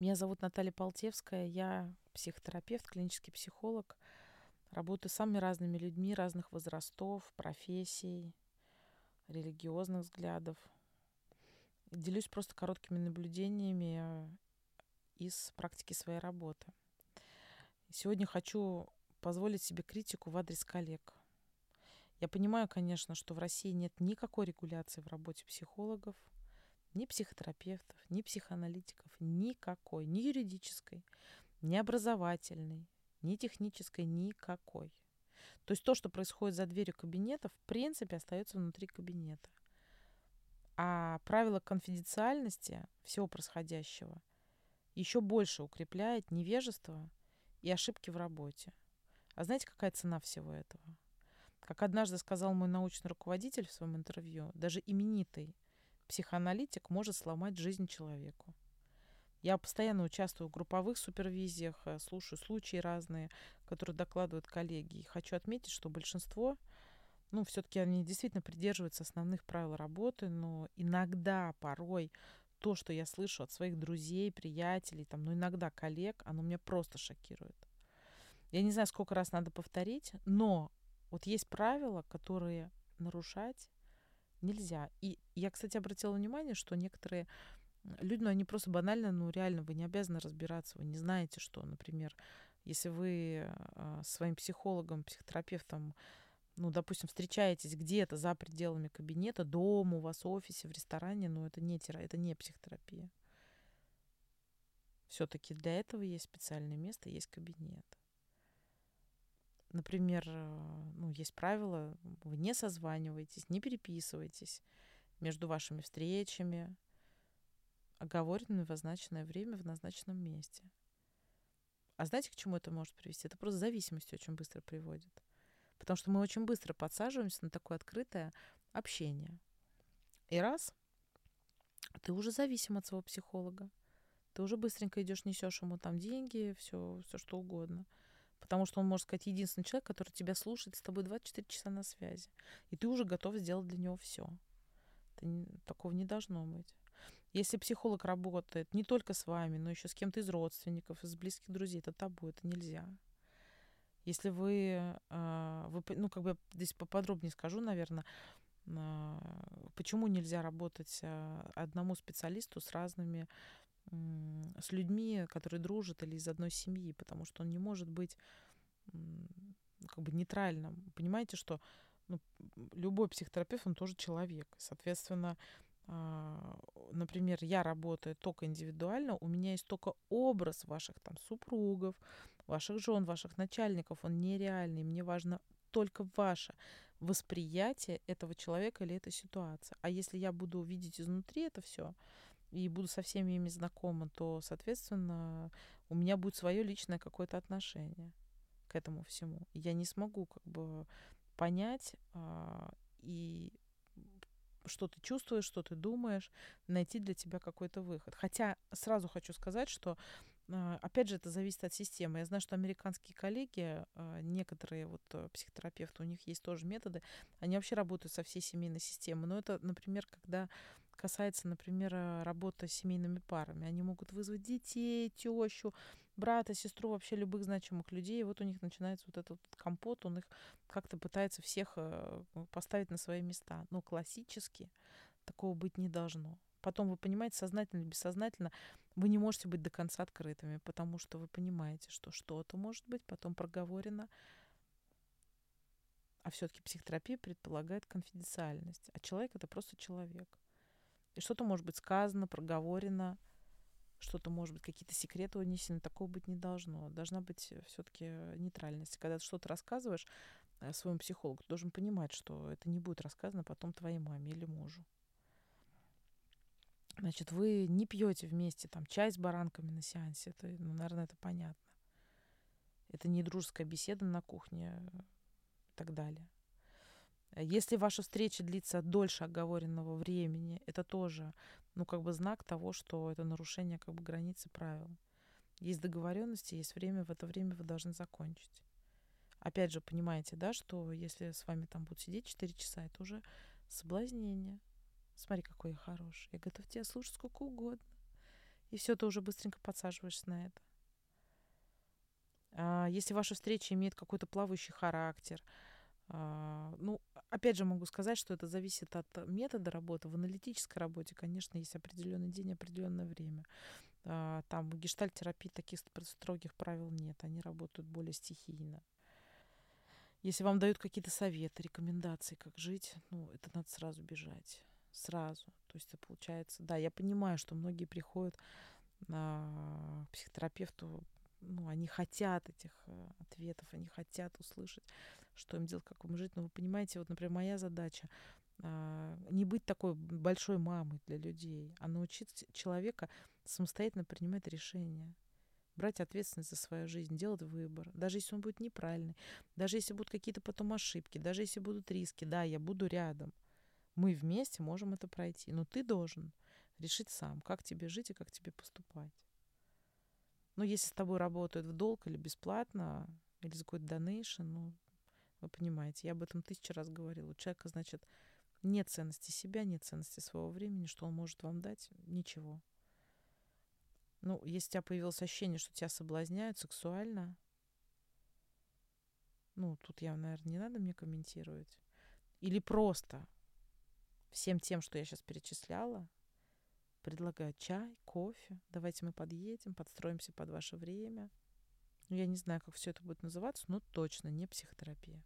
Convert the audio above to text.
Меня зовут Наталья Полтевская, я психотерапевт, клинический психолог. Работаю с самыми разными людьми разных возрастов, профессий, религиозных взглядов. Делюсь просто короткими наблюдениями из практики своей работы. Сегодня хочу позволить себе критику в адрес коллег. Я понимаю, конечно, что в России нет никакой регуляции в работе психологов, ни психотерапевтов, ни психоаналитиков, никакой, ни юридической, ни образовательной, ни технической, никакой. То есть то, что происходит за дверью кабинета, в принципе, остается внутри кабинета. А правило конфиденциальности всего происходящего еще больше укрепляет невежество и ошибки в работе. А знаете, какая цена всего этого? Как однажды сказал мой научный руководитель в своем интервью, даже именитый психоаналитик может сломать жизнь человеку. Я постоянно участвую в групповых супервизиях, э, слушаю случаи разные, которые докладывают коллеги. И хочу отметить, что большинство, ну, все-таки они действительно придерживаются основных правил работы, но иногда, порой, то, что я слышу от своих друзей, приятелей, там, ну, иногда коллег, оно меня просто шокирует. Я не знаю, сколько раз надо повторить, но вот есть правила, которые нарушать нельзя. И я, кстати, обратила внимание, что некоторые люди, ну, они просто банально, ну, реально, вы не обязаны разбираться, вы не знаете, что, например, если вы э, своим психологом, психотерапевтом, ну, допустим, встречаетесь где-то за пределами кабинета, дома, у вас в офисе, в ресторане, ну, это не, тера... это не психотерапия. Все-таки для этого есть специальное место, есть кабинет. Например, э, ну, есть правило, вы не созваниваетесь, не переписываетесь между вашими встречами, оговоренное в назначенное время в назначенном месте. А знаете, к чему это может привести? Это просто зависимость очень быстро приводит. Потому что мы очень быстро подсаживаемся на такое открытое общение. И раз, ты уже зависим от своего психолога. Ты уже быстренько идешь, несешь ему там деньги, все, все что угодно. Потому что он, может сказать, единственный человек, который тебя слушает с тобой 24 часа на связи. И ты уже готов сделать для него все. Такого не должно быть. Если психолог работает не только с вами, но еще с кем-то из родственников, из близких друзей, это табу, это нельзя. Если вы, а, вы ну, как бы здесь поподробнее скажу, наверное, а, почему нельзя работать а, одному специалисту с разными с людьми, которые дружат или из одной семьи, потому что он не может быть как бы нейтральным. Понимаете, что ну, любой психотерапевт, он тоже человек. Соответственно, а, например, я работаю только индивидуально, у меня есть только образ ваших там супругов, ваших жен, ваших начальников, он нереальный. Мне важно только ваше восприятие этого человека или этой ситуации. А если я буду видеть изнутри это все, и буду со всеми ими знакома, то, соответственно, у меня будет свое личное какое-то отношение к этому всему. Я не смогу как бы понять а, и что ты чувствуешь, что ты думаешь, найти для тебя какой-то выход. Хотя сразу хочу сказать, что опять же, это зависит от системы. Я знаю, что американские коллеги, а, некоторые вот э, психотерапевты, у них есть тоже методы, они вообще работают со всей семейной системой. Но это, например, когда касается, например, э, работы с семейными парами. Они могут вызвать детей, тещу, брата, сестру, вообще любых значимых людей. И вот у них начинается вот этот компот, он их как-то пытается всех э, поставить на свои места. Но классически такого быть не должно. Потом вы понимаете, сознательно или бессознательно, вы не можете быть до конца открытыми, потому что вы понимаете, что что-то может быть потом проговорено, а все-таки психотерапия предполагает конфиденциальность. А человек это просто человек. И что-то может быть сказано, проговорено, что-то может быть, какие-то секреты унесены. Такого быть не должно. Должна быть все-таки нейтральность. Когда ты что-то рассказываешь э, своему психологу, ты должен понимать, что это не будет рассказано потом твоей маме или мужу. Значит, вы не пьете вместе там чай с баранками на сеансе. Это, ну, наверное, это понятно. Это не дружеская беседа на кухне и так далее. Если ваша встреча длится дольше оговоренного времени, это тоже, ну, как бы знак того, что это нарушение как бы границы правил. Есть договоренности, есть время, в это время вы должны закончить. Опять же, понимаете, да, что если с вами там будут сидеть 4 часа, это уже соблазнение. Смотри, какой я хороший. Я готов тебя слушать сколько угодно. И все, ты уже быстренько подсаживаешься на это. А если ваша встреча имеет какой-то плавающий характер, а, ну, опять же могу сказать, что это зависит от метода работы. В аналитической работе, конечно, есть определенный день, определенное время. А, там в гештальтерапии таких строгих правил нет, они работают более стихийно. Если вам дают какие-то советы, рекомендации, как жить, ну, это надо сразу бежать. Сразу. То есть это получается... Да, я понимаю, что многие приходят к психотерапевту, ну, они хотят этих э, ответов, они хотят услышать, что им делать, как им жить. Но вы понимаете, вот, например, моя задача а, не быть такой большой мамой для людей, а научить человека самостоятельно принимать решения, брать ответственность за свою жизнь, делать выбор, даже если он будет неправильный, даже если будут какие-то потом ошибки, даже если будут риски, да, я буду рядом. Мы вместе можем это пройти, но ты должен решить сам, как тебе жить и как тебе поступать. Но если с тобой работают в долг или бесплатно, или за какой-то донейшн, ну, вы понимаете, я об этом тысячу раз говорила. У человека, значит, нет ценности себя, нет ценности своего времени, что он может вам дать? Ничего. Ну, если у тебя появилось ощущение, что тебя соблазняют сексуально, ну, тут я, наверное, не надо мне комментировать. Или просто всем тем, что я сейчас перечисляла, предлагаю чай, кофе, давайте мы подъедем, подстроимся под ваше время. Ну, я не знаю, как все это будет называться, но точно не психотерапия.